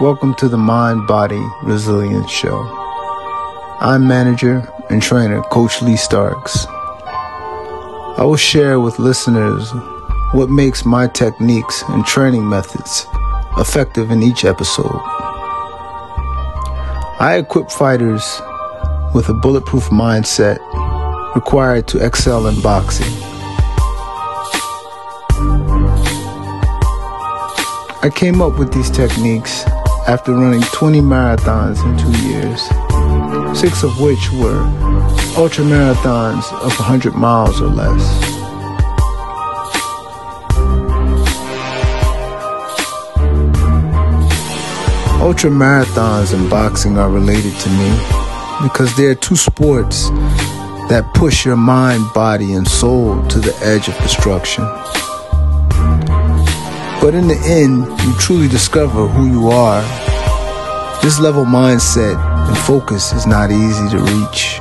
Welcome to the Mind Body Resilience Show. I'm manager and trainer Coach Lee Starks. I will share with listeners what makes my techniques and training methods effective in each episode. I equip fighters with a bulletproof mindset required to excel in boxing. I came up with these techniques after running 20 marathons in two years, six of which were ultra marathons of 100 miles or less. Ultra marathons and boxing are related to me because they are two sports that push your mind, body, and soul to the edge of destruction. But in the end, you truly discover who you are. This level mindset and focus is not easy to reach.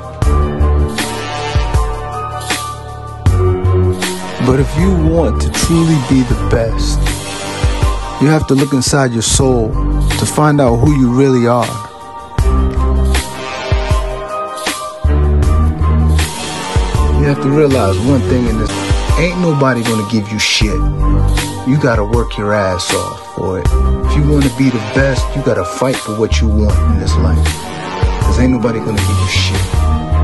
But if you want to truly be the best, you have to look inside your soul to find out who you really are. You have to realize one thing in this ain't nobody gonna give you shit you gotta work your ass off for it. If you wanna be the best, you gotta fight for what you want in this life. Cause ain't nobody gonna give you shit.